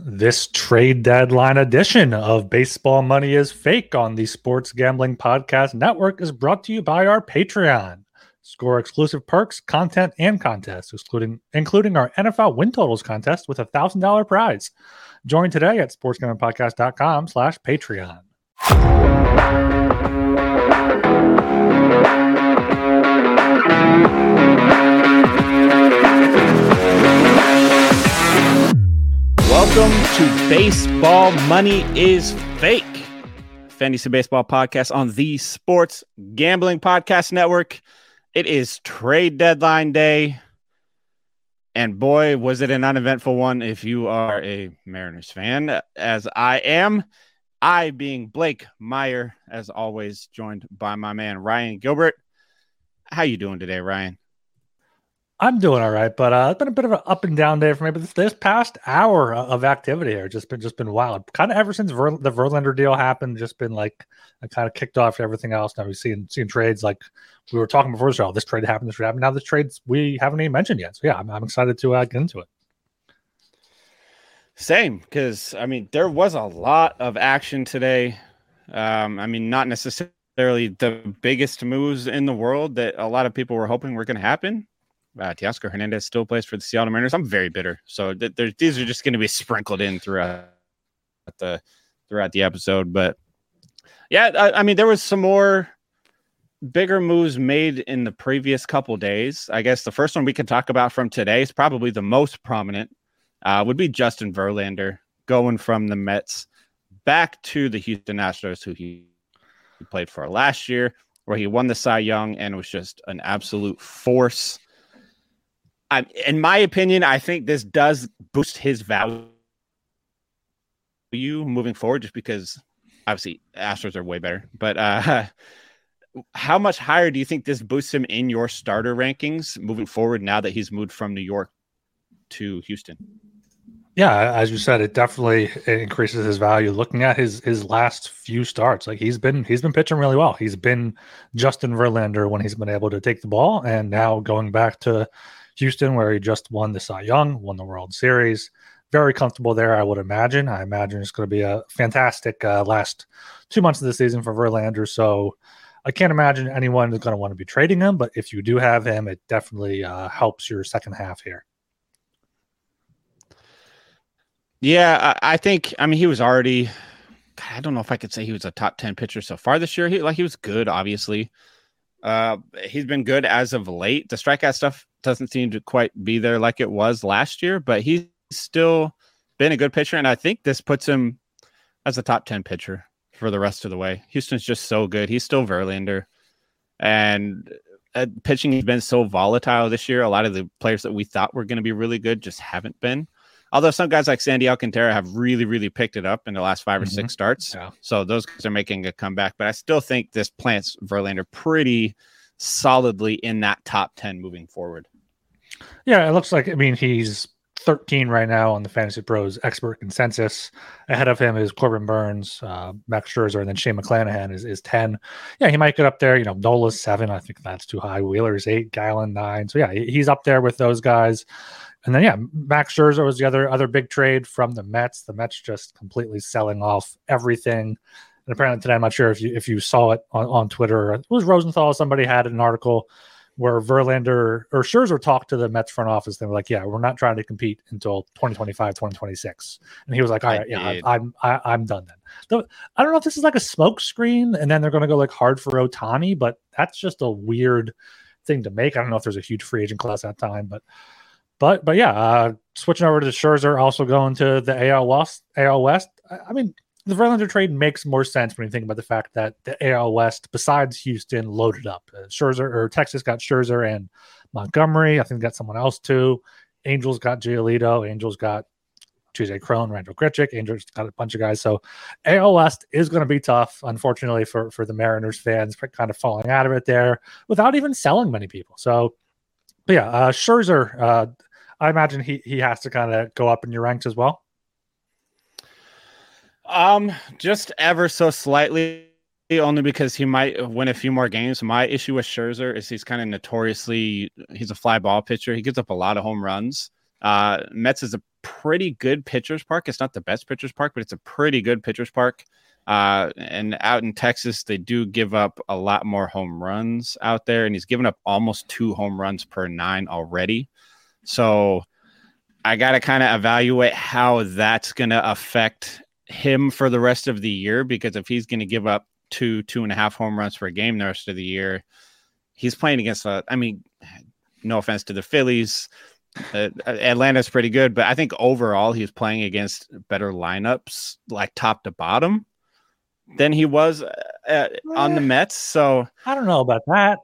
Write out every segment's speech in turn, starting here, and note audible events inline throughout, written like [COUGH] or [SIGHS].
This trade deadline edition of Baseball Money is Fake on the Sports Gambling Podcast Network is brought to you by our Patreon. Score exclusive perks, content, and contests, including including our NFL win totals contest with a thousand dollar prize. Join today at sportsgamblingpodcast.com slash Patreon. To Baseball Money is Fake, Fantasy Baseball Podcast on the Sports Gambling Podcast Network. It is trade deadline day. And boy, was it an uneventful one if you are a Mariners fan, as I am. I, being Blake Meyer, as always, joined by my man Ryan Gilbert. How you doing today, Ryan? I'm doing all right, but uh, it's been a bit of an up and down day for me. But this, this past hour of activity here just been just been wild. Kind of ever since Ver, the Verlander deal happened, just been like I kind of kicked off everything else. Now we've seen seen trades like we were talking before the show. This trade happened. This trade happened. Now the trades we haven't even mentioned yet. So yeah, I'm, I'm excited to uh, get into it. Same, because I mean there was a lot of action today. Um, I mean, not necessarily the biggest moves in the world that a lot of people were hoping were going to happen uh, Hernandez still plays for the Seattle Mariners. I'm very bitter. So th- these are just going to be [LAUGHS] sprinkled in throughout the throughout the episode. But yeah, I, I, mean, there was some more bigger moves made in the previous couple days. I guess the first one we can talk about from today is probably the most prominent. Uh, would be Justin Verlander going from the Mets back to the Houston Astros, who he, he played for last year, where he won the Cy Young and was just an absolute force I, in my opinion, I think this does boost his value moving forward, just because obviously Astros are way better. But uh, [LAUGHS] how much higher do you think this boosts him in your starter rankings moving forward now that he's moved from New York to Houston? Yeah, as you said, it definitely increases his value. Looking at his his last few starts, like he's been he's been pitching really well. He's been Justin Verlander when he's been able to take the ball, and now going back to Houston, where he just won the Cy Young, won the World Series. Very comfortable there, I would imagine. I imagine it's going to be a fantastic uh, last two months of the season for Verlander. So I can't imagine anyone is going to want to be trading him. But if you do have him, it definitely uh, helps your second half here. Yeah, I, I think. I mean, he was already. I don't know if I could say he was a top ten pitcher so far this year. He like he was good, obviously. Uh, he's been good as of late. The strikeout stuff doesn't seem to quite be there like it was last year, but he's still been a good pitcher. And I think this puts him as a top 10 pitcher for the rest of the way. Houston's just so good. He's still Verlander. And uh, pitching has been so volatile this year. A lot of the players that we thought were going to be really good just haven't been. Although some guys like Sandy Alcantara have really, really picked it up in the last 5 or mm-hmm. six starts. Yeah. So those guys are making a comeback. But I still think this plants Verlander pretty solidly in that top 10 moving forward. Yeah, it looks like, I mean, he's 13 right now on the Fantasy Pros expert consensus. Ahead of him is Corbin Burnes, uh, Max Scherzer, and then Shane McClanahan is, is 10. Yeah, he might get up there. You know, Nola's seven. I think that's too high. Wheeler's eight, Gallen nine. So yeah, he's up there with those guys. And then yeah, Max Scherzer was the other other big trade from the Mets. The Mets just completely selling off everything. And apparently today, I'm not sure if you if you saw it on, on Twitter. It was Rosenthal. Somebody had an article where Verlander or Scherzer talked to the Mets front office. They were like, "Yeah, we're not trying to compete until 2025, 2026." And he was like, "All right, yeah, I, I'm I, am i am done then." So, I don't know if this is like a smoke screen, and then they're going to go like hard for Ohtani, but that's just a weird thing to make. I don't know if there's a huge free agent class at that time, but but but yeah, uh, switching over to Scherzer, also going to the AL West. AL West. I, I mean, the Verlander trade makes more sense when you think about the fact that the AL West, besides Houston, loaded up. Uh, Scherzer or Texas got Scherzer and Montgomery. I think got someone else too. Angels got Giolito. Angels got TJ Cron, Randal Grichuk. Angels got a bunch of guys. So AL West is going to be tough, unfortunately, for, for the Mariners fans, kind of falling out of it there without even selling many people. So, yeah, uh, Scherzer, uh, I imagine he, he has to kind of go up in your ranks as well. Um, just ever so slightly, only because he might win a few more games. My issue with Scherzer is he's kind of notoriously he's a fly ball pitcher. He gives up a lot of home runs. Uh, Mets is a pretty good pitcher's park. It's not the best pitcher's park, but it's a pretty good pitcher's park. Uh, and out in Texas, they do give up a lot more home runs out there, and he's given up almost two home runs per nine already. So I got to kind of evaluate how that's going to affect him for the rest of the year because if he's going to give up two, two and a half home runs per game the rest of the year, he's playing against, a. I mean, no offense to the Phillies. Uh, Atlanta's pretty good, but I think overall he's playing against better lineups, like top to bottom than he was uh, on the eh. Mets. So I don't know about that.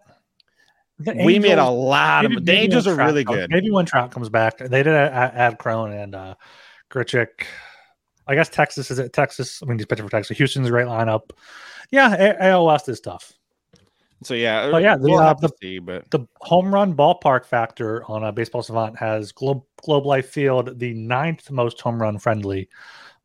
Angels, we made a lot maybe, of the Angels are really good. Maybe when Trout comes back, they did add Cron and uh, Grichuk. I guess Texas is it Texas. I mean, he's pitching for Texas. Houston's a great lineup. Yeah, AL West is tough. So yeah, but yeah, the, we'll uh, the, see, but... the home run ballpark factor on a baseball savant has Globe Globe Life Field the ninth most home run friendly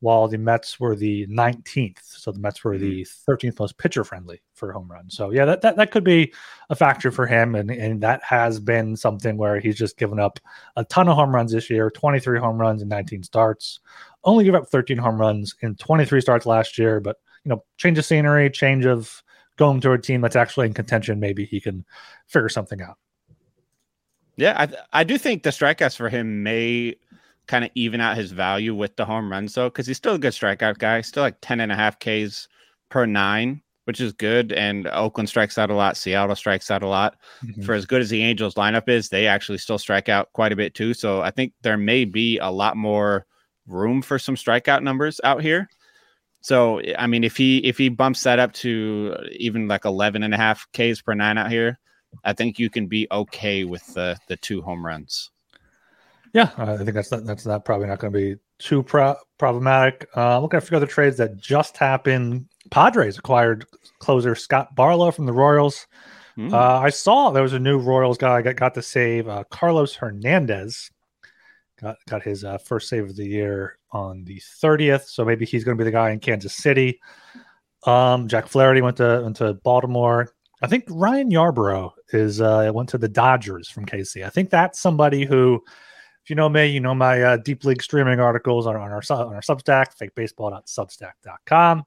while the Mets were the 19th. So the Mets were the 13th mm-hmm. most pitcher friendly for home runs. So yeah, that, that, that could be a factor for him. And, and that has been something where he's just given up a ton of home runs this year 23 home runs in 19 starts, only give up 13 home runs in 23 starts last year. But, you know, change of scenery, change of going to a team that's actually in contention, maybe he can figure something out. Yeah, I I do think the strikeouts for him may kind of even out his value with the home runs though, because he's still a good strikeout guy. Still like 10 and a half Ks per nine, which is good. And Oakland strikes out a lot. Seattle strikes out a lot. Mm-hmm. For as good as the Angels lineup is, they actually still strike out quite a bit too. So I think there may be a lot more room for some strikeout numbers out here. So I mean, if he if he bumps that up to even like 11 and a half Ks per nine out here, I think you can be okay with the the two home runs. Yeah, I think that's not, that's not probably not going to be too pro- problematic. Uh, looking at a few other trades that just happened. Padres acquired closer Scott Barlow from the Royals. Mm. Uh, I saw there was a new Royals guy got got to save uh, Carlos Hernandez. Got got his uh, first save of the year on the thirtieth, so maybe he's going to be the guy in Kansas City. Um, Jack Flaherty went to went to Baltimore. I think Ryan Yarbrough is uh, went to the Dodgers from KC. I think that's somebody who if you know me, you know my uh, deep league streaming articles on, on our on our Substack, fakebaseball.substack.com.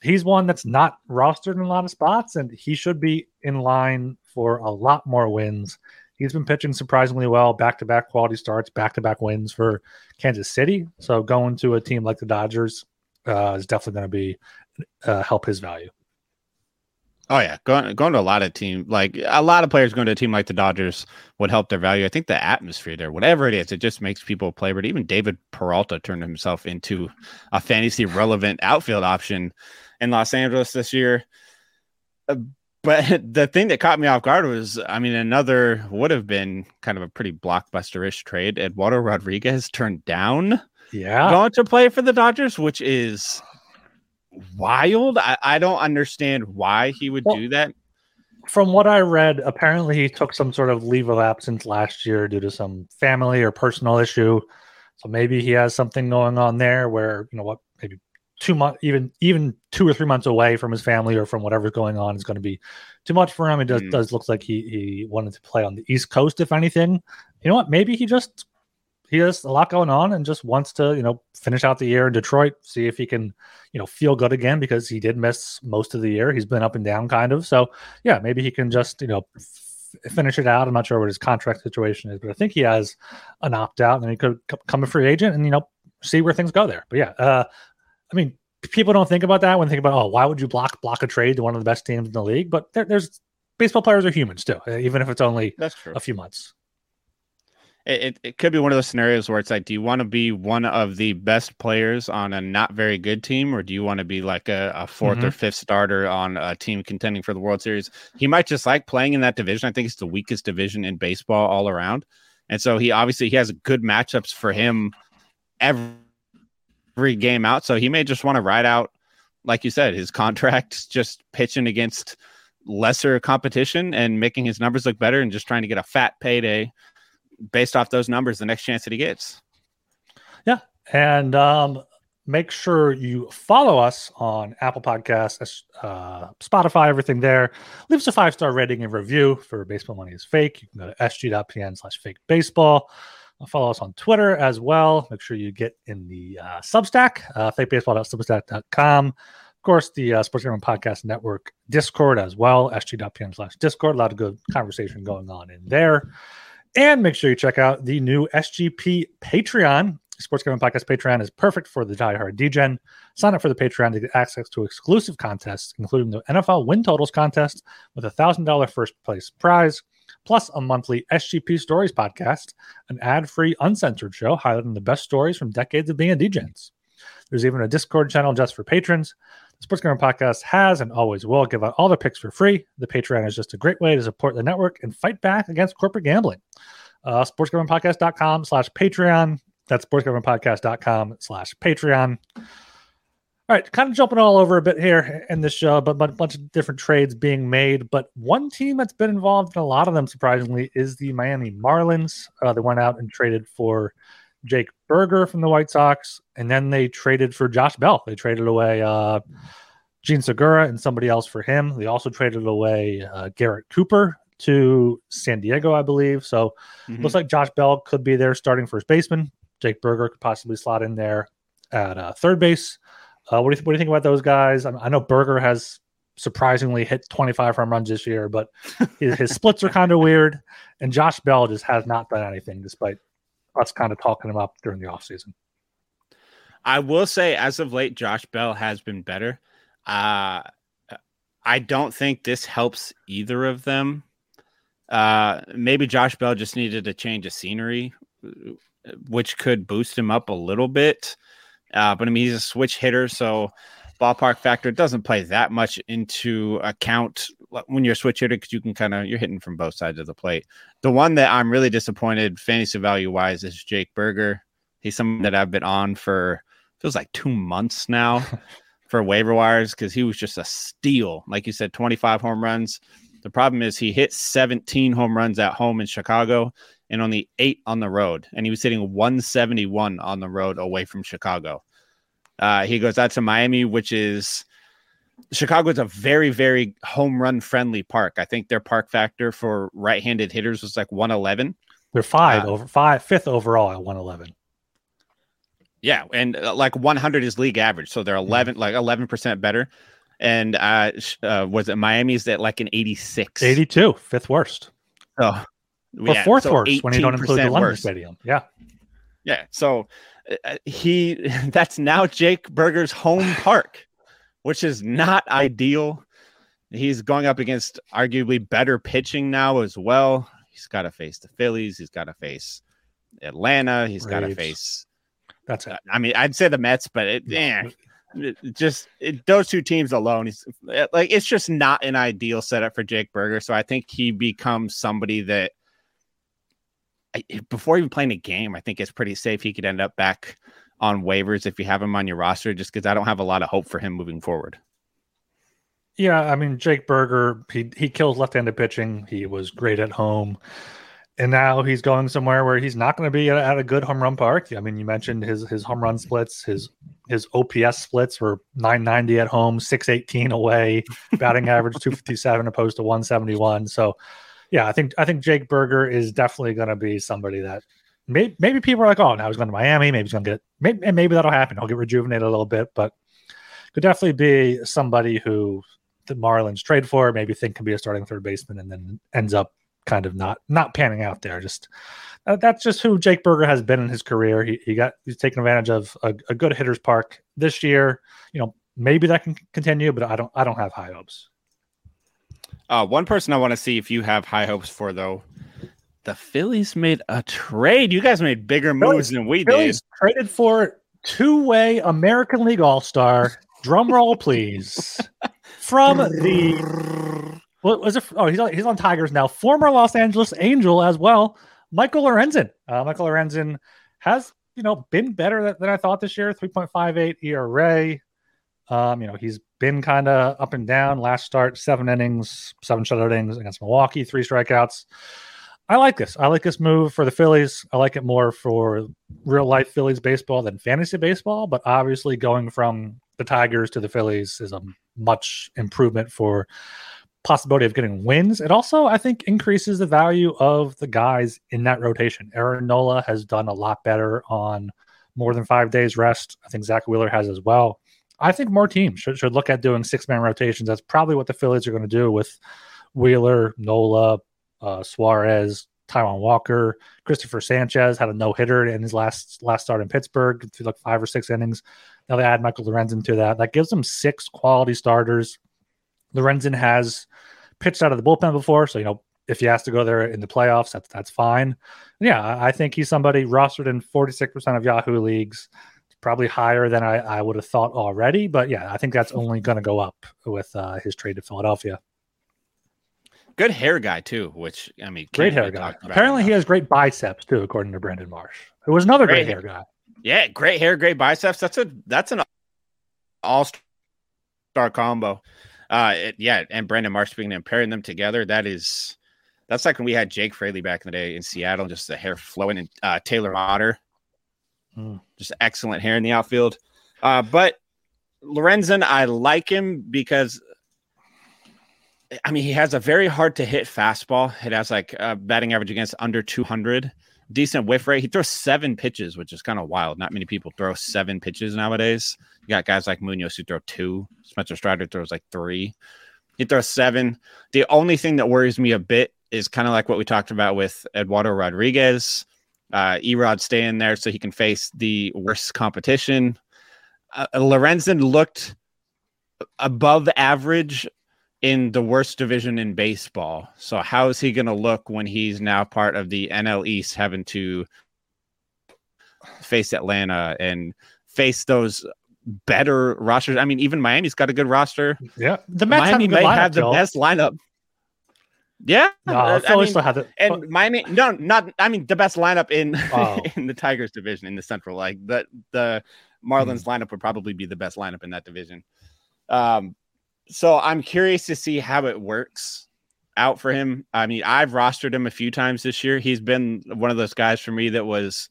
He's one that's not rostered in a lot of spots, and he should be in line for a lot more wins. He's been pitching surprisingly well, back to back quality starts, back to back wins for Kansas City. So going to a team like the Dodgers uh, is definitely going to be uh, help his value. Oh yeah, going going to a lot of team like a lot of players going to a team like the Dodgers would help their value. I think the atmosphere there, whatever it is, it just makes people play. But even David Peralta turned himself into a fantasy relevant outfield option in Los Angeles this year. But [LAUGHS] the thing that caught me off guard was, I mean, another would have been kind of a pretty blockbuster-ish trade. Eduardo Rodriguez turned down, yeah, going to play for the Dodgers, which is wild. I, I don't understand why he would well, do that. From what I read, apparently he took some sort of leave of absence last year due to some family or personal issue. So maybe he has something going on there where, you know what, maybe two months, even even two or three months away from his family or from whatever's going on is going to be too much for him. It does, mm. does look like he he wanted to play on the East Coast, if anything. You know what? Maybe he just he has a lot going on and just wants to, you know, finish out the year in Detroit, see if he can, you know, feel good again because he did miss most of the year. He's been up and down kind of. So, yeah, maybe he can just, you know, f- finish it out. I'm not sure what his contract situation is, but I think he has an opt out and he could c- come a free agent and, you know, see where things go there. But yeah, uh, I mean, people don't think about that when they think about, oh, why would you block block a trade to one of the best teams in the league? But there, there's baseball players are humans too, even if it's only That's true. a few months it, it could be one of those scenarios where it's like, do you want to be one of the best players on a not very good team, or do you want to be like a, a 4th mm-hmm. or fifth starter on a team contending for the World Series? He might just like playing in that division. I think it's the weakest division in baseball all around, and so he obviously he has good matchups for him every, every game out. So he may just want to ride out, like you said, his [LAUGHS] contract, just pitching against lesser competition and making his numbers look better, and just trying to get a fat payday based off those numbers the next chance that he gets. Yeah. And um, make sure you follow us on Apple Podcasts, uh, Spotify, everything there. Leave us a five star rating and review for Baseball Money is Fake. You can go to sg.pn slash fake baseball. Follow us on Twitter as well. Make sure you get in the uh, Substack, uh, fakebaseball.substack.com. Of course, the uh, Sports Gambling Podcast Network Discord as well, sg.pn slash Discord. A lot of good conversation going on in there. And make sure you check out the new SGP Patreon. Sports Gambling Podcast Patreon is perfect for the diehard degen. Sign up for the Patreon to get access to exclusive contests, including the NFL win totals contest with a $1,000 first place prize plus a monthly SGP Stories podcast, an ad free, uncensored show highlighting the best stories from decades of being a degens. There's even a Discord channel just for patrons. The Sports Gambling Podcast has and always will give out all their picks for free. The Patreon is just a great way to support the network and fight back against corporate gambling. Uh, sportsgamblingpodcast.com slash Patreon. That's sportsgamblingpodcast.com slash Patreon. All right, kind of jumping all over a bit here in this show, but, but a bunch of different trades being made. But one team that's been involved in a lot of them, surprisingly, is the Miami Marlins. Uh, they went out and traded for Jake Burger from the White Sox, and then they traded for Josh Bell. They traded away uh, Jean Segura and somebody else for him. They also traded away uh, Garrett Cooper to San Diego, I believe. So mm-hmm. looks like Josh Bell could be there starting first baseman. Jake Burger could possibly slot in there at uh, third base. Uh, what do you what do you think about those guys? I, I know Burger has surprisingly hit 25 home runs this year, but his, his [LAUGHS] splits are kind of weird. And Josh Bell just has not done anything despite us kind of talking him up during the offseason. I will say, as of late, Josh Bell has been better. Uh, I don't think this helps either of them. Uh, maybe Josh Bell just needed a change of scenery, which could boost him up a little bit. Uh, but I mean, he's a switch hitter, so ballpark factor doesn't play that much into account when you're a switch hitter because you can kind of you're hitting from both sides of the plate. The one that I'm really disappointed fantasy value wise is Jake Burger. He's someone that I've been on for feels like two months now [LAUGHS] for waiver wires because he was just a steal. Like you said, 25 home runs. The problem is he hit 17 home runs at home in Chicago and only eight on the road. And he was hitting 171 on the road away from Chicago. Uh, he goes out to Miami, which is Chicago is a very, very home run friendly park. I think their park factor for right handed hitters was like 111. They're five uh, over five, fifth overall at 111. Yeah. And uh, like 100 is league average. So they're 11, mm-hmm. like 11% better. And uh, uh, was it Miami's at like an 86? 82, fifth worst. Oh, or yeah, fourth so worst when you don't include the London Stadium. Yeah. Yeah. So uh, uh he [LAUGHS] that's now Jake Burger's home [SIGHS] park, which is not ideal. He's going up against arguably better pitching now as well. He's got to face the Phillies. He's got to face Atlanta. He's got to face. That's it. I mean, I'd say the Mets, but it, yeah, it just it, those two teams alone, he's like it's just not an ideal setup for Jake Burger. So I think he becomes somebody that Eh, before even playing a game, I think it's pretty safe he could end up back on waivers if you have him on your roster, just because I don't have a lot of hope for him moving forward. Yeah, I mean Jake Burger, he he kills left-handed pitching. He was great at home, and now he's going somewhere where he's not going to be at, at, a good home run park. I mean, you mentioned his his home run splits, his his OPS splits were 990 at home, 618 away, batting average 257 opposed to 171. So yeah, I think I think Jake Burger is definitely going to be somebody that maybe, maybe people are like, oh, now he's going to Miami. Maybe he's going to get maybe, and maybe that'll happen. He'll get rejuvenated a little bit, but could definitely be somebody who the Marlins trade for, maybe think can be a starting third baseman, and then ends up kind of not not panning out there. Just uh, that's just who Jake Burger has been in his career. He, he got he's taken advantage of a, a good hitters park this year. You know, maybe that can continue, but I don't I don't have high hopes. Uh, one person I want to see if you have high hopes for, though, the Phillies made a trade. You guys made bigger moves Phillies, than we Phillies did. Traded for two-way American League All-Star. Drum roll, please. From [LAUGHS] the what was it? Oh, he's on, he's on Tigers now. Former Los Angeles Angel as well. Michael Lorenzen. Uh, Michael Lorenzen has you know been better than, than I thought this year. Three point five eight ERA. Um, you know he's been kind of up and down. Last start, seven innings, seven shutout innings against Milwaukee, three strikeouts. I like this. I like this move for the Phillies. I like it more for real life Phillies baseball than fantasy baseball, but obviously going from the Tigers to the Phillies is a much improvement for possibility of getting wins. It also, I think, increases the value of the guys in that rotation. Aaron Nola has done a lot better on more than five days rest. I think Zack Wheeler has as well. I think more teams should, should look at doing six man rotations. That's probably what the Phillies are going to do with Wheeler, Nola, uh, Suarez, Taijuan Walker, Christopher Sanchez had a no hitter in his last last start in Pittsburgh through like five or six innings. Now they add Michael Lorenzen to that. That gives them six quality starters. Lorenzen has pitched out of the bullpen before, so you know if he has to go there in the playoffs, that's that's fine. Yeah, I think he's somebody rostered in 46% of Yahoo leagues. Probably higher than I, I would have thought already, but yeah, I think that's only going to go up with uh, his trade to Philadelphia. Good hair guy too, which I mean, great hair guy. Apparently, he has great biceps too, according to Brandon Marsh. who was another great, great hair guy. Yeah, great hair, great biceps. That's a that's an all star combo. Uh, it, yeah, and Brandon Marsh being and pairing them together, that is that's like when we had Jake Fraley back in the day in Seattle, just the hair flowing, and uh, Taylor Motter, just excellent hair in the outfield. Uh, but Lorenzen, I like him because I mean, he has a very hard to hit fastball. It has like a batting average against under 200, decent whiff rate. He throws seven pitches, which is kind of wild. Not many people throw seven pitches nowadays. You got guys like Munoz who throw two. Spencer Strider throws like three. He throws seven. The only thing that worries me a bit is kind of like what we talked about with Eduardo Rodriguez. Uh, Erod staying there so he can face the worst competition. Uh, Lorenzen looked above average in the worst division in baseball. So how is he going to look when he's now part of the NL East, having to face Atlanta and face those better rosters? I mean, even Miami's got a good roster. Yeah, the Mets Miami have may lineup, have the Joe. best lineup. Yeah, no, uh, I mean, still have it. And Miami, no, not. I mean, the best lineup in oh. [LAUGHS] in the Tigers division in the Central. Like the the Marlins hmm. lineup would probably be the best lineup in that division. Um, so I'm curious to see how it works out for him. I mean, I've rostered him a few times this year. He's been one of those guys for me that was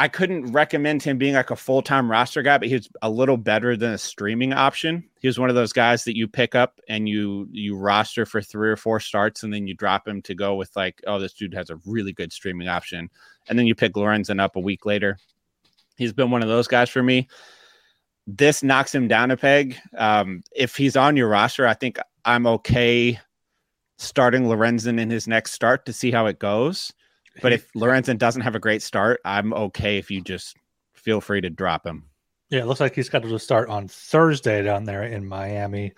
I couldn't recommend him being like a full time roster guy, but he was a little better than a streaming option. He was one of those guys that you pick up and you you roster for three or four starts, and then you drop him to go with like, oh, this dude has a really good streaming option, and then you pick Lorenzen up a week later. He's been one of those guys for me this knocks him down a peg. Um, if he's on your roster, I think I'm okay starting Lorenzen in his next start to see how it goes. But if [LAUGHS] Lorenzen doesn't have a great start, I'm okay if you just feel free to drop him. Yeah, it looks like he's scheduled to start on Thursday down there in Miami.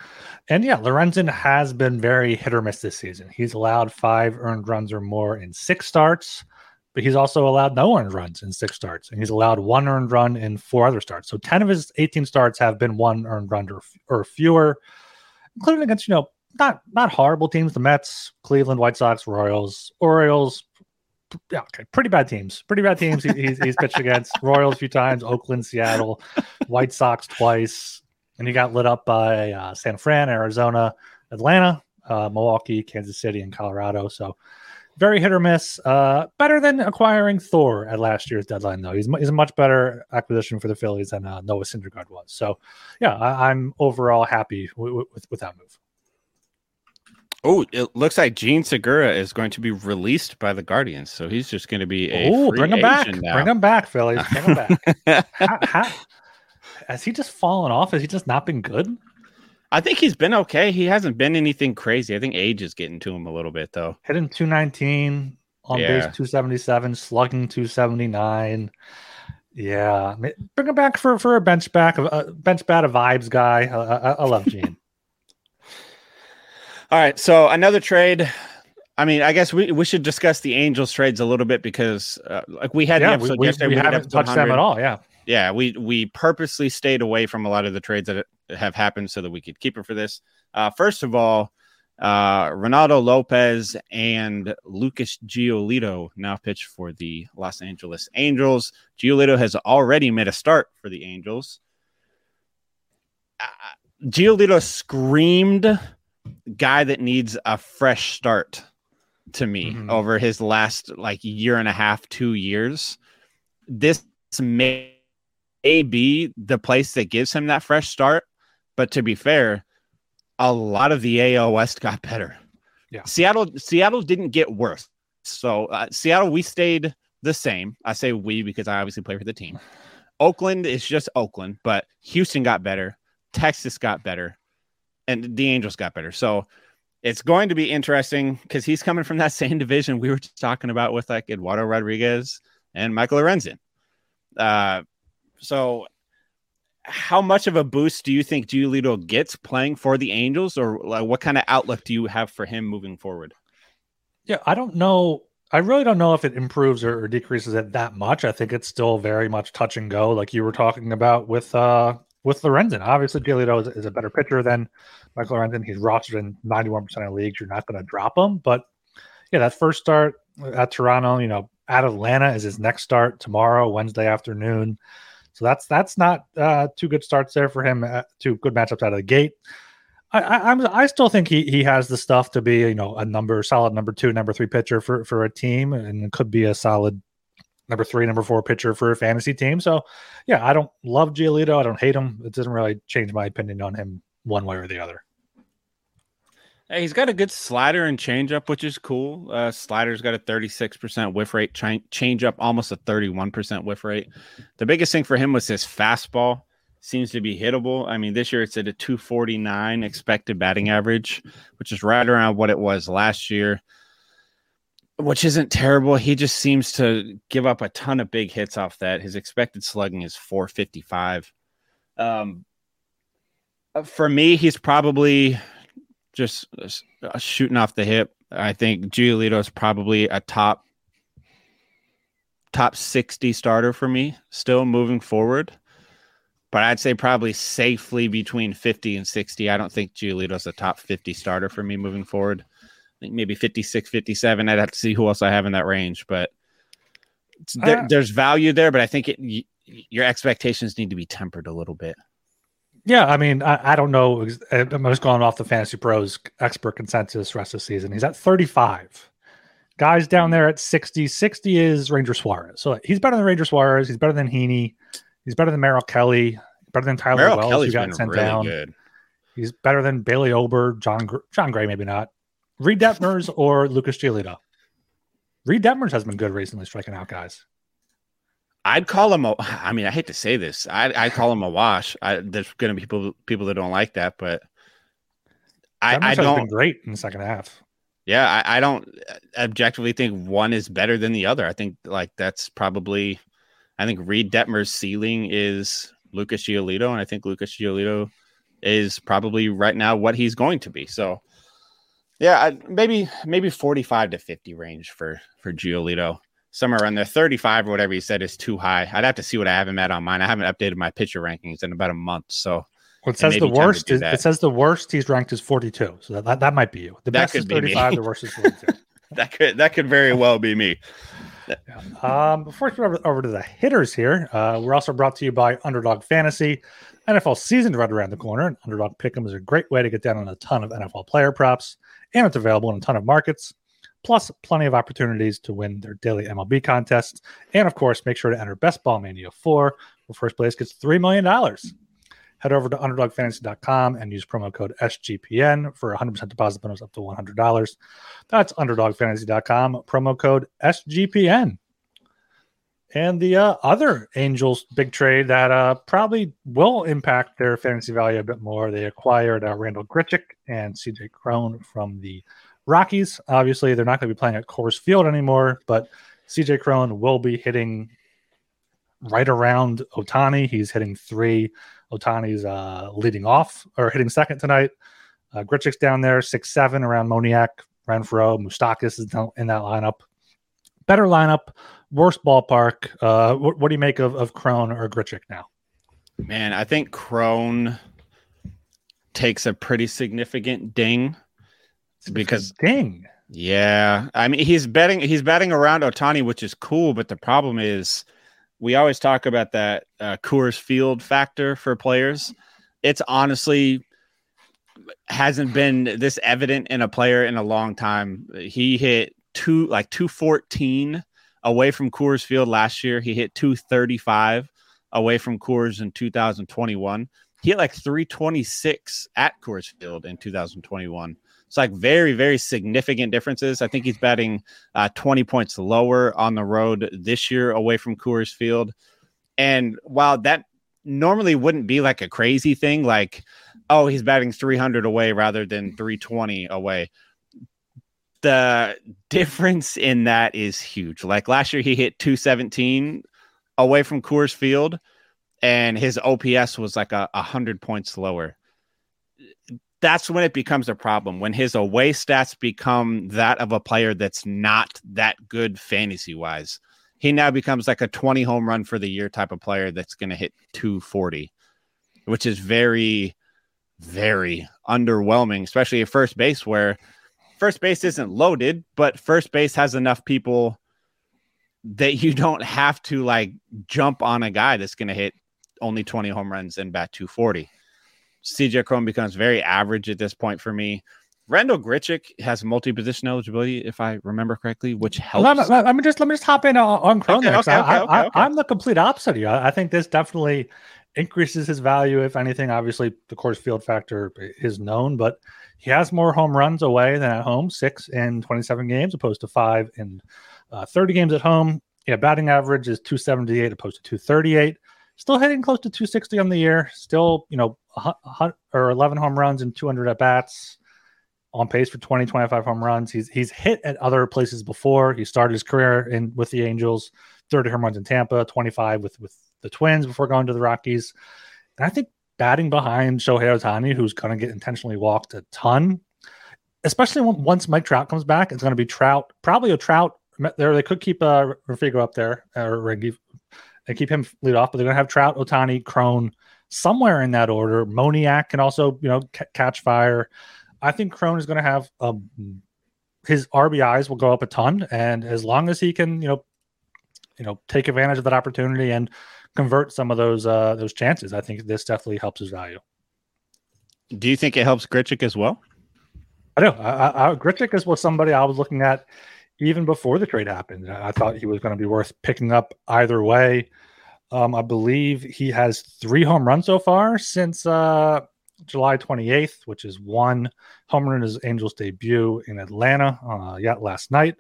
And yeah, Lorenzen has been very hit or miss this season. He's allowed five earned runs or more in six starts but he's also allowed no earned runs in six starts, and he's allowed one earned run in four other starts. So 10 of his 18 starts have been one earned run or, or fewer, including against, you know, not not horrible teams, the Mets, Cleveland, White Sox, Royals, Orioles. Yeah, okay, pretty bad teams. Pretty bad teams. He, he's, he's pitched against [LAUGHS] Royals a few times, Oakland, Seattle, White Sox twice, and he got lit up by uh, San Fran, Arizona, Atlanta, uh, Milwaukee, Kansas City, and Colorado. So very hit or miss. Uh, better than acquiring Thor at last year's deadline, though. He's, he's a much better acquisition for the Phillies than uh, Noah Syndergaard was. So, yeah, I, am overall happy with, with, with that move. Oh, it looks like Jean Segura is going to be released by the Guardians, so he's just going to be a oh, bring him back, now. bring him back, Phillies, bring him back. how, how, has he just fallen off? Has he just not been good? I think he's been okay. He hasn't been anything crazy. I think age is getting to him a little bit though. Hitting 219 on yeah. base 277, slugging 279. Yeah, bring him back for for a bench back, a uh, bench bat, a vibes guy. I, I, I love Jean. All right, so another trade. I mean, I guess we, we should discuss the Angels trades a little bit because, uh, like, we had yeah, we, yesterday. We, we haven't touched them at all. Yeah, yeah. We we purposely stayed away from a lot of the trades that have happened so that we could keep it for this. Uh, first of all, uh, Reynaldo Lopez and Lucas Giolito now pitch for the Los Angeles Angels. Giolito has already made a start for the Angels. Uh, Giolito screamed guy that needs a fresh start to me mm-hmm. over his last like year and a half, two years. This may be the place that gives him that fresh start. But to be fair, a lot of the AL West got better. Yeah. Seattle Seattle didn't get worse. So uh, Seattle we stayed the same. I say we because I obviously play for the team. Oakland is just Oakland, but Houston got better, Texas got better, and the Angels got better. So it's going to be interesting because he's coming from that [LAUGHS] same division we were just talking about with like Eduardo Rodriguez and Michael Lorenzen. Uh, so how much of a boost do you think Giolito gets playing for the Angels, or like, what kind of outlook do you have for him moving forward? Yeah, I don't know. I really don't know if it improves or, or decreases it that much. I think it's still very much touch and go, like you were talking about with uh with Lorenzen. Obviously, Giolito is, is a better pitcher than Michael Lorenzen. He's rostered in 91% of leagues. You're not going to drop him. But yeah, that first start at Toronto, you know, at Atlanta is his next start tomorrow, Wednesday afternoon. So that's that's not uh, two good starts there for him. Uh, two good matchups out of the gate. I, I, I'm I still think he he has the stuff to be you know a number solid number two number three pitcher for for a team and could be a solid number three number four pitcher for a fantasy team. So yeah, I don't love Giolito. I don't hate him. It doesn't really change my opinion on him one way or the other. Hey, he's got a good slider and changeup, which is cool. Uh, slider's got a 36% whiff rate, ch- changeup almost a 31% whiff rate. The biggest thing for him was his fastball seems to be hittable. I mean, this year it's at a 249 expected batting average, which is right around what it was last year, which isn't terrible. He just seems to give up a ton of big hits off that. His expected slugging is 455. Um, uh, for me, he's probably just uh, shooting off the hip. I think Giolito is probably a top top 60 starter for me still moving forward. But I'd say probably safely between 50 and 60. I don't think Giolito's a top 50 starter for me moving forward. Think maybe 56, 57. I'd have to see who else I have in that range, but there, uh, there's value there, but I think it, your expectations need to be tempered a little bit. Yeah, I mean, I, I, don't know. I'm just going off the Fantasy Pros expert consensus rest of the season. He's at 35. Guys down there at 60. 60 is Ranger Suarez. So he's better than Ranger Suarez. He's better than Heaney. He's better than Merrill Kelly. Better than Tyler Merrill Wells, Kelly's who got sent really down. Good. He's better than Bailey Ober, John Jon Gray, maybe not. Reid Detmers or Lucas Giolito. Reid Detmers has been good recently, striking out guys. I'd call him a. I mean, I hate to say this. I I call him a wash. I, there's going to be people people that don't like that, but I, I don't. great in the second half. Yeah, I, I don't objectively think one is better than the other. I think like that's probably. I think Reid Detmer's ceiling is Lucas Giolito, and I think Lucas Giolito is probably right now what he's going to be. So, yeah, maybe maybe forty five to fifty range for for Giolito somewhere around there. 35 or whatever you said is too high. I'd have to see what I have him at on mine. I haven't updated my pitcher rankings in about a month. So well, it says the worst is, it says the worst he's ranked is 42. So that, that, that might be you. The that best is 35, the worst is 42. [LAUGHS] that could that could very well be me. Yeah. Um, before we over, over to the hitters here, uh, we're also brought to you by Underdog Fantasy. NFL season right around the corner, and Underdog Pick'em is a great way to get down on a ton of NFL player props, and it's available in a ton of markets plus plenty of opportunities to win their daily MLB contests. And of course, make sure to enter Best Ball Mania 4, where first place gets $3 million. Head over to underdogfantasy.com and use promo code SGPN for 100% deposit bonus up to $100. That's underdogfantasy.com, promo code SGPN. And the uh, other Angels big trade that uh, probably will impact their fantasy value a bit more. They acquired uh, Randal Grichuk and CJ Cron from the Rockies, obviously, they're not going to be playing at Coors Field anymore, but CJ Cron will be hitting right around Ohtani. He's hitting three. Ohtani's uh, leading off or hitting second tonight. Uh, Grichuk's down there, six seven around Moniak, Renfroe, Moustakas is in that lineup. Better lineup, worse ballpark. Uh, what, what, do you make of, of Cron or Grichuk now? Man, I think Cron takes a pretty significant ding because ding. Yeah, I mean he's betting he's betting around Ohtani, which is cool, but the problem is we always talk about that uh, Coors Field factor for players. It's honestly hasn't been this evident in a player in a long time. He hit two like 214 away from Coors Field last year. He hit 235 away from Coors in 2021. he hit like 326 at Coors Field in 2021. It's like very, very significant differences. I think he's batting uh, 20 points lower on the road this year away from Coors Field. And while that normally wouldn't be like a crazy thing, like, oh, he's batting 300 away rather than 320 away. The difference in that is huge. Like last year, he hit 217 away from Coors Field, and his OPS was like a, a hundred points lower that's when it becomes a problem when his away stats become that of a player that's not that good fantasy wise. He now becomes like a 20 home run for the year type of player that's going to hit 240, which is very, very underwhelming, especially at first base, where first base isn't loaded, but first base has enough people that you don't have to like jump on a guy that's going to hit only 20 home runs and bat 240. CJ Cron becomes very average at this point for me. Randal Grichuk has multi-position eligibility, if I remember correctly, which helps. Let me, let me just let me just hop in on, on Cron. Okay, okay, I, I, am the complete opposite of you. I think this definitely increases his value. If anything, obviously the Coors Field factor is known, but he has more home runs away than at home, six in 27 games, opposed to five in uh, 30 games at home. Yeah, batting average is 278 opposed to 238 still hitting close to 260 on the year. Still, you know, or 11 home runs and 200 at bats. On pace for 20, 25 home runs. He's he's hit at other places before. He started his career in with the Angels, 30 home runs in Tampa, 25 with with the Twins before going to the Rockies. And I think batting behind Shohei Ohtani, who's going to get intentionally walked a ton, especially when, once Mike Trout comes back, it's going to be Trout, probably a Trout. There, they could keep uh, Rengifo up there, or and keep him lead off. But they're going to have Trout, Ohtani, Cron somewhere in that order. Moniak can also, you know, c- catch fire. I think Cron is going to have um, his RBIs will go up a ton, and as long as he can, you know, you know, take advantage of that opportunity and convert some of those uh, those chances, I think this definitely helps his value. Do you think it helps Grichuk as well? I do. I, I, Grichuk is what somebody I was looking at even before the trade happened. I thought he was going to be worth picking up either way. Um, I believe he has three home runs so far since uh, July 28th, which is one home run in his Angels debut in Atlanta. Uh, yeah, last night.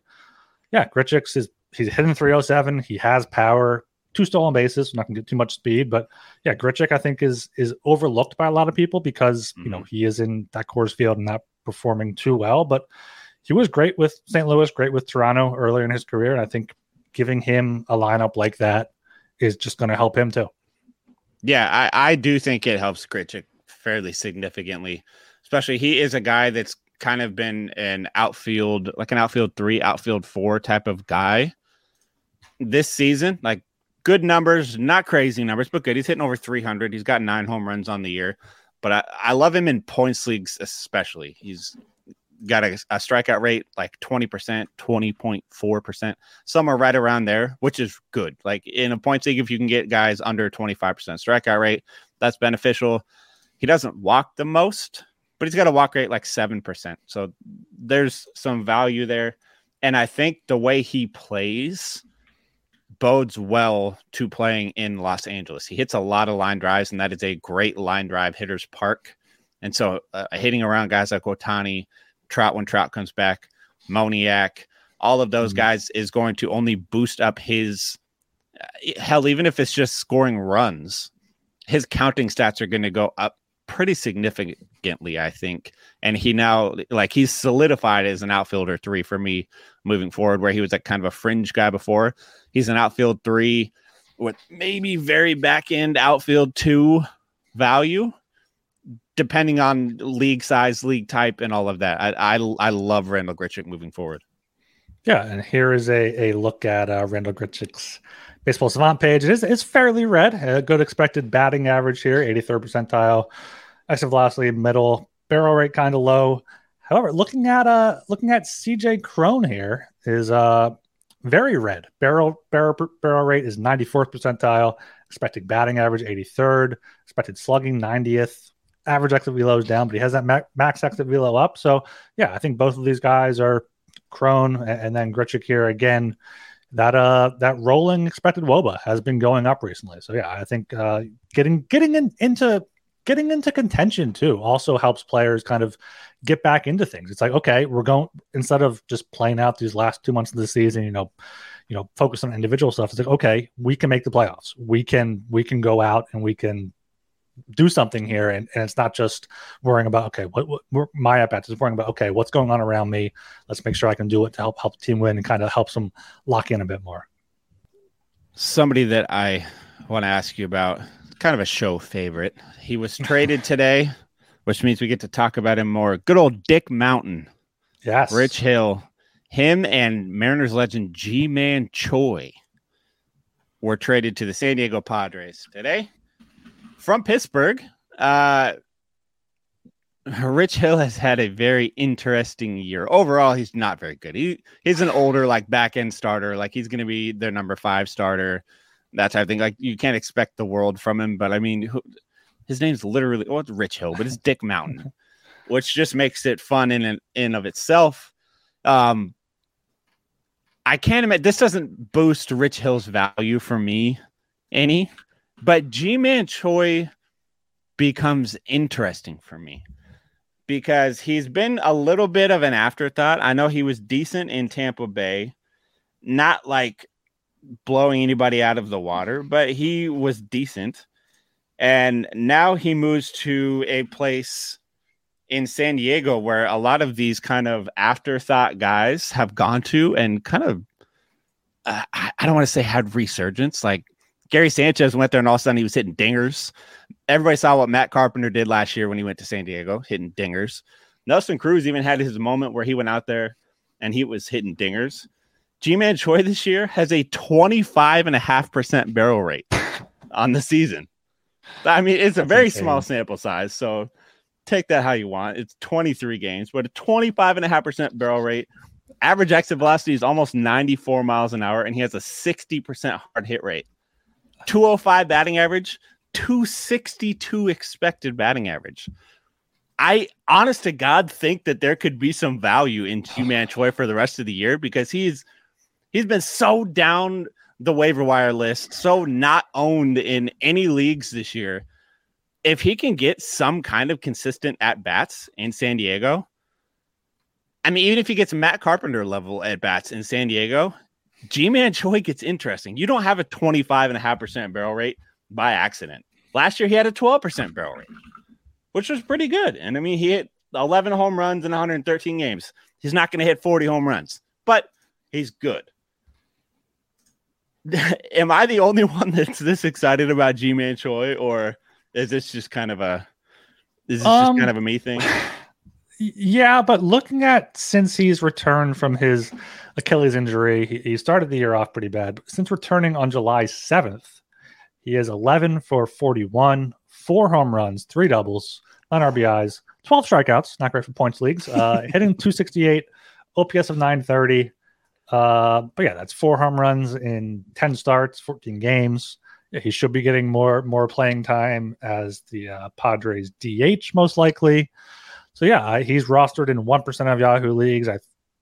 Yeah, Grichuk's is he's hitting 307. He has power, two stolen bases. not gonna get too much speed, but yeah, Grichuk I think is is overlooked by a lot of people because mm-hmm. you know mm-hmm. he is in that Coors Field and not performing too well. But he was great with St. Louis, great with Toronto earlier in his career. And I think giving him a lineup like that is just going to help him too. Yeah, I, I do think it helps Grichuk fairly significantly, especially he is a guy that's kind of been an outfield, like an outfield three, outfield four type of guy this season. Like good numbers, not crazy numbers, but good. He's hitting over 300. He's got nine home runs on the year. But I, I love him in points leagues, especially. He's got a, a strikeout rate like 20%, 20.4%, somewhere right around there, which is good. Like in a points league, if you can get guys under 25% strikeout rate, that's beneficial. He doesn't walk the most, but he's got a walk rate like 7%. So there's some value there. And I think the way he plays bodes well to playing in Los Angeles. He hits a lot of line drives, and that is a great line drive hitter's park. And so uh, hitting around guys like Ohtani, Trout when Trout comes back, Moniak, all of those mm-hmm. guys is going to only boost up his uh, hell, even if it's just scoring runs, his counting stats are going to go up pretty significantly, I think. And he now, like, he's solidified as an outfielder three for me moving forward, where he was like kind of a fringe guy before. He's an outfield three with maybe very back end outfield two value depending on league size, league type, and all of that. I I, I love Randal Grichuk moving forward. Yeah, and here is a, a look at uh, Randal Grichuk's baseball savant page. It is it's fairly red. A good expected batting average here, 83rd percentile. Exit velocity middle, barrel rate kind of low. However, looking at uh looking at CJ Cron here is uh very red. Barrel barrel barrel rate is 94th percentile. Expected batting average 83rd. Expected slugging 90th average exit velo is down, but he has that max exit velo up. So yeah, I think both of these guys are Cron and, and then Grichuk here again. That uh that rolling expected woba has been going up recently. So yeah, I think uh getting getting in, into getting into contention too also helps players kind of get back into things. It's like, okay, we're going instead of just playing out these last two months of the season, you know, you know, focus on individual stuff. It's like, okay, we can make the playoffs. We can we can go out and we can do something here and, and it's not just worrying about okay what, what my at is worrying about okay what's going on around me let's make sure i can do it to help help the team win and kind of helps them lock in a bit more somebody that i want to ask you about kind of a show favorite. He was traded [LAUGHS] today, which means we get to talk about him more. Good old Dick Mountain. Yes. Rich Hill. Him and Mariners legend Ji Man Choi were traded to the San Diego Padres today from Pittsburgh. Uh, Rich Hill has had a very interesting year. Overall, he's not very good. He he's an older like back end starter. Like he's going to be their number five starter that type of thing. Like you can't expect the world from him, but I mean, who, his name's literally well, it's Rich Hill, but it's Dick Mountain, [LAUGHS] which just makes it fun in and in of itself. Um, I can't imagine this doesn't boost Rich Hill's value for me any, but Ji Man Choi becomes interesting for me because he's been a little bit of an afterthought. I know he was decent in Tampa Bay, not like blowing anybody out of the water, but he was decent. And now he moves to a place in San Diego where a lot of these kind of afterthought guys have gone to and kind of, uh, I don't want to say had resurgence. Like Gary Sanchez went there and all of a sudden he was hitting dingers. Everybody saw what Matt Carpenter did last year when he went to San Diego, hitting dingers. Nelson Cruz even had his moment where he went out there and he was hitting dingers. Ji Man Choi this year has a 25.5% barrel rate on the season. I mean, it's a very insane. small sample size. So take that how you want. It's 23 games, but a 25.5% barrel rate. Average exit velocity is almost 94 miles an hour, and he has a 60% hard hit rate. 205 batting average, 262 expected batting average. I honest to God think that there could be some value in Ji Man [SIGHS] Choi for the rest of the year because he's – He's been so down the waiver wire list, so not owned in any leagues this year. If he can get some kind of consistent at bats in San Diego, I mean, even if he gets Matt Carpenter level at bats in San Diego, Ji Man Choi gets interesting. You don't have a 25.5% barrel rate by accident. Last year, he had a 12% barrel rate, which was pretty good. And I mean, he hit 11 home runs in 113 games. He's not going to hit 40 home runs, but he's good. [LAUGHS] am I the only one that's this excited about Ji Man Choi, or is this just kind of a is this um, just kind of a me thing? [SIGHS] Yeah, but looking at since he's returned from his Achilles injury, he, he started the year off pretty bad. But since returning on July 7th, he is 11 for 41, four home runs, three doubles, nine RBIs, 12 strikeouts, not great for points leagues, uh, [LAUGHS] hitting 268, OPS of 930. Uh, but yeah, that's four home runs in 10 starts, 14 games. He should be getting more more playing time as the uh, Padres DH most likely. So yeah, he's rostered in one percent of Yahoo leagues. I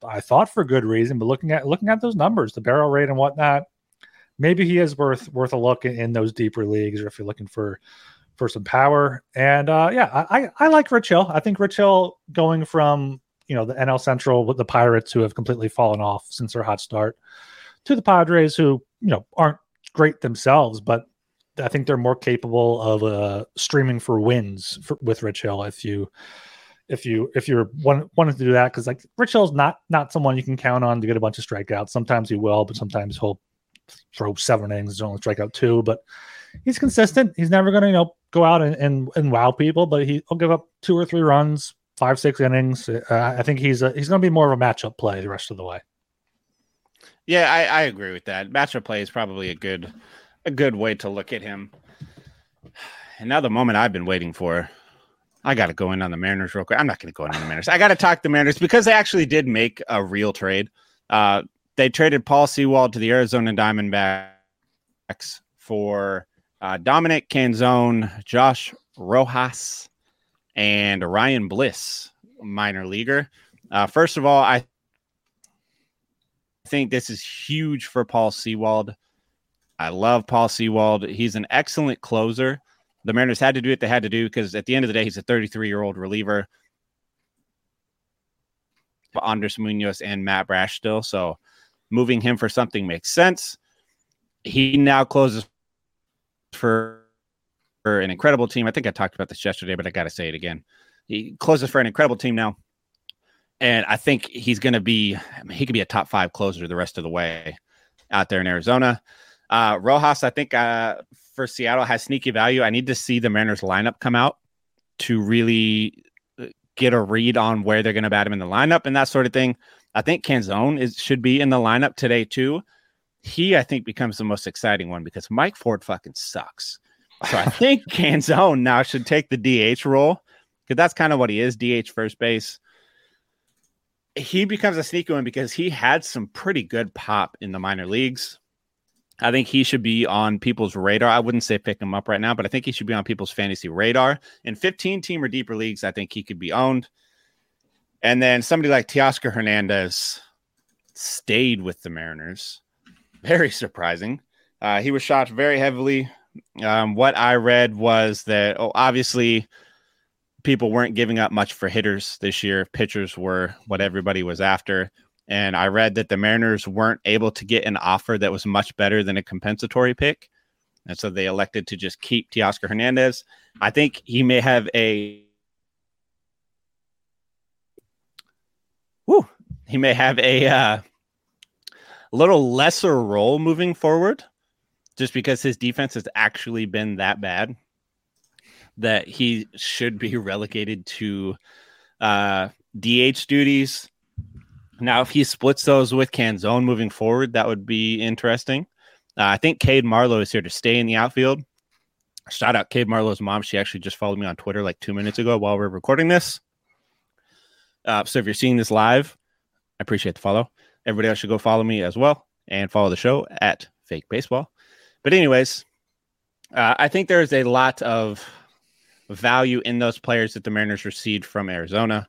I thought for good reason, but looking at looking at those numbers, the barrel rate and whatnot, maybe he is worth worth a look in, in those deeper leagues, or if you're looking for for some power. And uh, yeah, I, I like Rich Hill. I think Rich Hill going from you know the NL Central with the Pirates who have completely fallen off since their hot start to the Padres who you know aren't great themselves, but I think they're more capable of uh, streaming for wins for, with Rich Hill if you if you if you're want, wanting to do that because like Rich Hill's not not someone you can count on to get a bunch of strikeouts. Sometimes he will, but sometimes he'll throw seven innings and only strike out two. But he's consistent. He's never going to you know go out and, and, and wow people, but he'll give up two or three runs five six innings. Uh, I think he's a, he's going to be more of a matchup play the rest of the way. Yeah, I, I agree with that. Matchup play is probably a good a good way to look at him. And now the moment I've been waiting for. I got to go in on the Mariners real quick. I'm not going to go in on the Mariners. I got to talk the Mariners because they actually did make a real trade. Uh, they traded Paul Sewald to the Arizona Diamondbacks for uh, Dominic Canzone, Josh Rojas, and Ryan Bliss, minor leaguer. Uh, first of all, I think this is huge for Paul Sewald. I love Paul Sewald. He's an excellent closer. the Mariners had to do what they had to do because at the end of the day, he's a 33 year old reliever. But Andres Munoz and Matt Brash still. So moving him for something makes sense. He now closes for an incredible team. I think I talked about this yesterday, but I got to say it again. He closes for an incredible team now. And I think he's going to be, I mean, he could be a top five closer the rest of the way out there in Arizona. Uh, Rojas, I think uh, for Seattle has sneaky value. I need to see the Mariners lineup come out to really uh, get a read on where they're going to bat him in the lineup and that sort of thing. I think Canzone is should be in the lineup today too. He, I think, becomes the most exciting one because Mike Ford fucking sucks. So I think [LAUGHS] Canzone now should take the DH role because that's kind of what he is DH first base. He becomes a sneaky one because he had some pretty good pop in the minor leagues. I think he should be on people's radar. I wouldn't say pick him up right now, but I think he should be on people's fantasy radar. In 15 team or deeper leagues, I think he could be owned. And then somebody like Teoscar Hernandez stayed with the Mariners. Very surprising. Uh, he was shot very heavily. Um, what I read was that, oh, obviously, people weren't giving up much for hitters this year. Pitchers were what everybody was after. And I read that the Mariners weren't able to get an offer that was much better than a compensatory pick. And so they elected to just keep Teoscar Hernandez. I think he may have a whoo, he may have a uh, little lesser role moving forward just because his defense has actually been that bad that he should be [LAUGHS] relegated to uh, DH duties now, if he splits those with Canzone moving forward, that would be interesting. Uh, I think Cade Marlowe is here to stay in the outfield. Shout out Cade Marlowe's mom. She actually just followed me on Twitter like two minutes ago while we're recording this. Uh, so if you're seeing this live, I appreciate the follow. Everybody else should go follow me as well and follow the show at Fake Baseball. But anyways, uh, I think there is a lot of value in those players that the Mariners received from Arizona.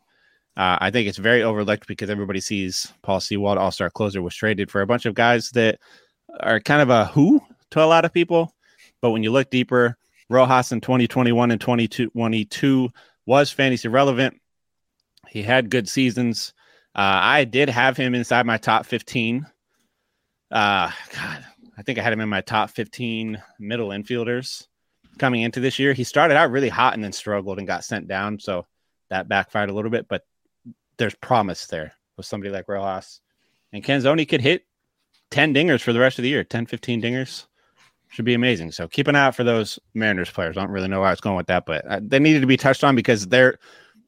Uh, I think it's very overlooked because everybody sees Paul Sewald, All Star closer, was traded for a bunch of guys that are kind of a who to a lot of people. But when you look deeper, Rojas in 2021 and 2022 was fantasy relevant. He had good seasons. Uh, I did have him inside my top 15. Uh, God, I think I had him in my top 15 middle infielders coming into this year. He started out really hot and then struggled and got sent down. So that backfired a little bit. But there's promise there with somebody like Rojas. And Canzone could hit 10 dingers for the rest of the year, 10, 15 dingers. Should be amazing. So keep an eye out for those Mariners players. I don't really know where I was going with that, but uh, they needed to be touched on because they're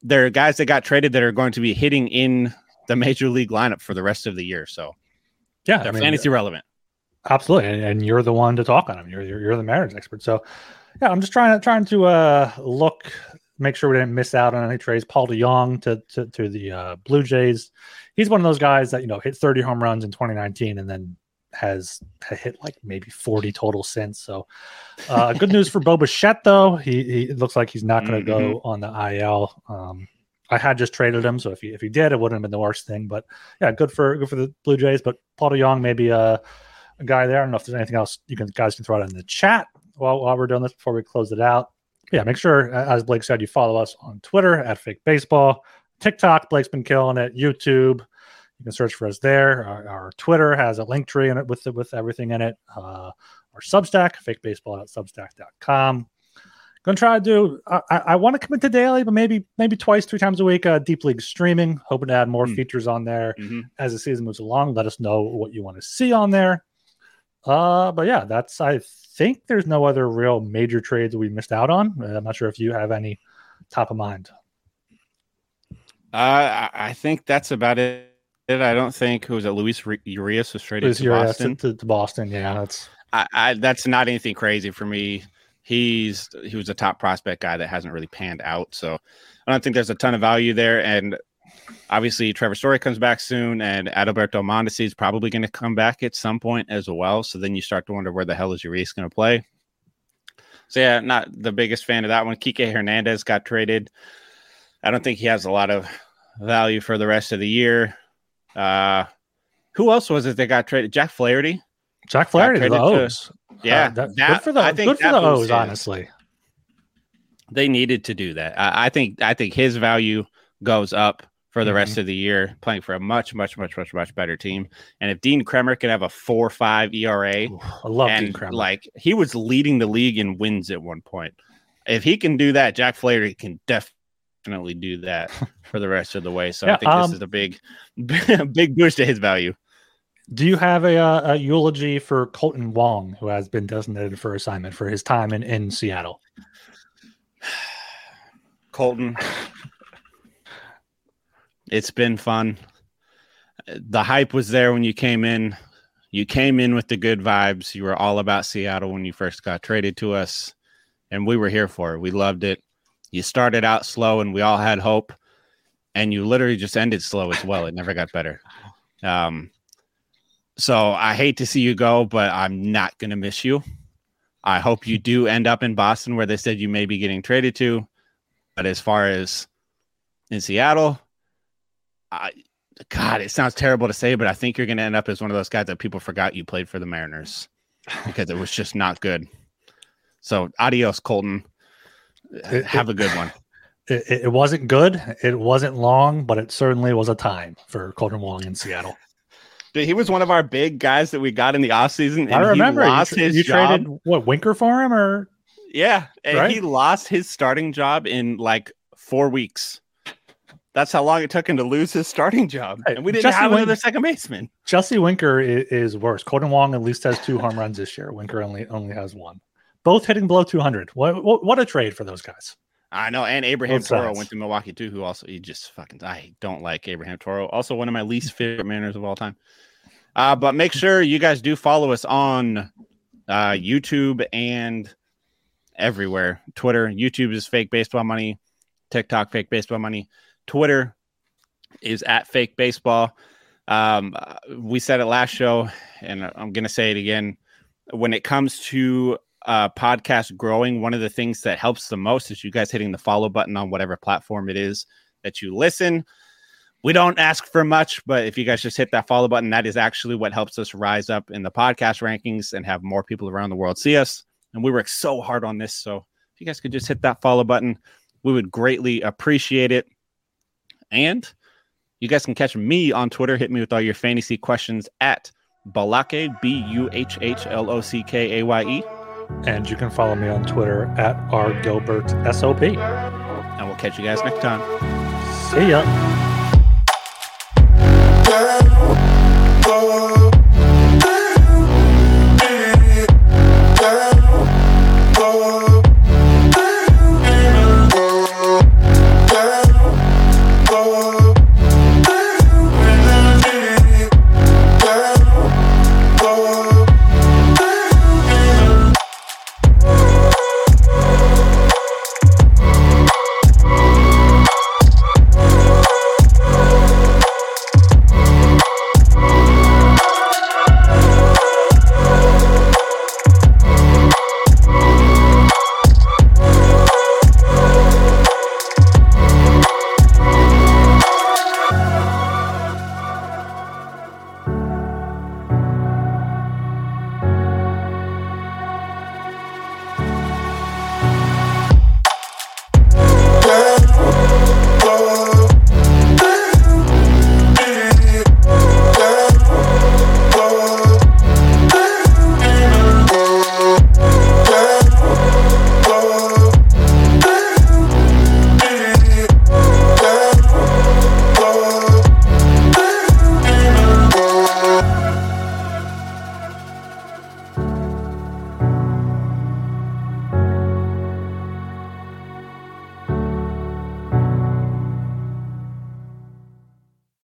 they're guys that got traded that are going to be hitting in the major league lineup for the rest of the year. So yeah, they're I mean, fantasy relevant. Absolutely, and, and, you're the one to talk on them. You're, you're, you're the marriage expert. So yeah, I'm just trying to trying to uh, look make sure we didn't miss out on any trades. Paul DeJong to to, to the uh, Blue Jays. He's one of those guys that you know hit 30 home runs in 2019 and then has hit like maybe 40 total since. So, uh, good news for Bo Bichette though. He, he looks like he's not going to mm-hmm. go on the IL. Um, I had just traded him, so if he if he did, it wouldn't have been the worst thing. But yeah, good for good for the Blue Jays. But Paul DeJong maybe a, a guy there. I don't know if there's anything else you can guys can throw out in the chat while while we're doing this before we close it out yeah, make sure, as Blake said, you follow us on Twitter at Fake Baseball, TikTok. Blake's been killing it. YouTube, you can search for us there. Our, our Twitter has a link tree in it with with everything in it. Uh, our Substack, fakebaseball.substack.com. Going to try to do. I, I want to commit to daily, but maybe maybe twice, three times a week. Uh, Deep League streaming. Hoping to add more mm. features on there mm-hmm. as the season moves along. Let us know what you want to see on there. Uh, but yeah, that's I think there's no other real major trades we missed out on. Uh, I'm not sure if you have any top of mind. Uh, I think that's about it. I don't think who was it. Luis Urias was traded Luis to Boston. To, to, Boston, yeah, that's I, I, that's not anything crazy for me. He's he was a top prospect guy that hasn't really panned out, so I don't think there's a ton of value there. And obviously Trevor Story comes back soon, and Adalberto Mondesi is probably going to come back at some point as well. So then you start to wonder where the hell is Urias going to play. So yeah, not the biggest fan of that one. Kike Hernandez got traded. I don't think he has a lot of value for the rest of the year. Uh, who else was it that got traded? Jack Flaherty. Jack Flaherty, the O's. To, yeah, uh, that, that, good for the I think good for the O's, honestly. They needed to do that. I, I think I think his value goes up for the Mhm. rest of the year, playing for a much, much, much, much, much better team. And if Dean Kremer can have a four five ERA, I love Dean Kremer. like he was leading the league in wins at one point. If he can do that, Jack Flaherty can definitely do that [LAUGHS] for the rest of the way. So Yeah, I think um, this is a big, [LAUGHS] big boost to his value. Do you have a, uh, a eulogy for Kolten Wong, who has been designated for assignment for his time in, in Seattle? [SIGHS] Kolten, it's been fun. The hype was there when you came in. You came in with the good vibes. You were all about Seattle when you first got traded to us, and we were here for it. We loved it. You started out slow, and we all had hope, and you literally just ended slow as well. It never got better. Um, so I hate to see you go, but I'm not gonna miss you. I hope you do end up in Boston, where they said you may be getting traded to. But as far as in Seattle, I God, it sounds terrible to say, but I think you're going to end up as one of those guys that people forgot you played for the Mariners because it was [LAUGHS] just not good. So, adios, Kolten. It- Have a good one. It, it- it wasn't good. It wasn't long, but it certainly was a time for Kolten Wong in Seattle. [LAUGHS] Dude, he was one of our big guys that we got in the offseason. I remember he you, lost tra- his you job. traded what Winker for him, or Yeah, and Right? he lost his starting job in like four weeks. That's how long it took him to lose his starting job, and we didn't Jesse have Wing- another second baseman. Jesse Winker is, is worse. Kolten Wong at least has two home runs this year. Winker only only has one. Both hitting below 200. What what, what a trade for those guys. I know, and Abraham Both Toro sides. went to Milwaukee too, who also he just fucking I don't like Abraham Toro. Also one of my least favorite Mariners of all time. Uh, but make sure you guys do follow us on uh, YouTube and everywhere. Twitter, YouTube is fake baseball money, TikTok fake baseball money, Twitter is at fake baseball. Um, uh, we said it last show, and I'm gonna say it again. When it comes to uh, podcast growing, one of the things that helps the most is you guys hitting the follow button on whatever platform it is that you listen. We don't ask for much, but if you guys just hit that follow button, that is actually what helps us rise up in the podcast rankings and have more people around the world see us. And we work so hard on this. So if you guys could just hit that follow button, we would greatly appreciate it. And you guys can catch me on Twitter. Hit me with all your fantasy questions at Buhhlockaye, B U H H L O C K A Y E. And you can follow me on Twitter at R Gilbert SOP. And we'll catch you guys next time. See ya.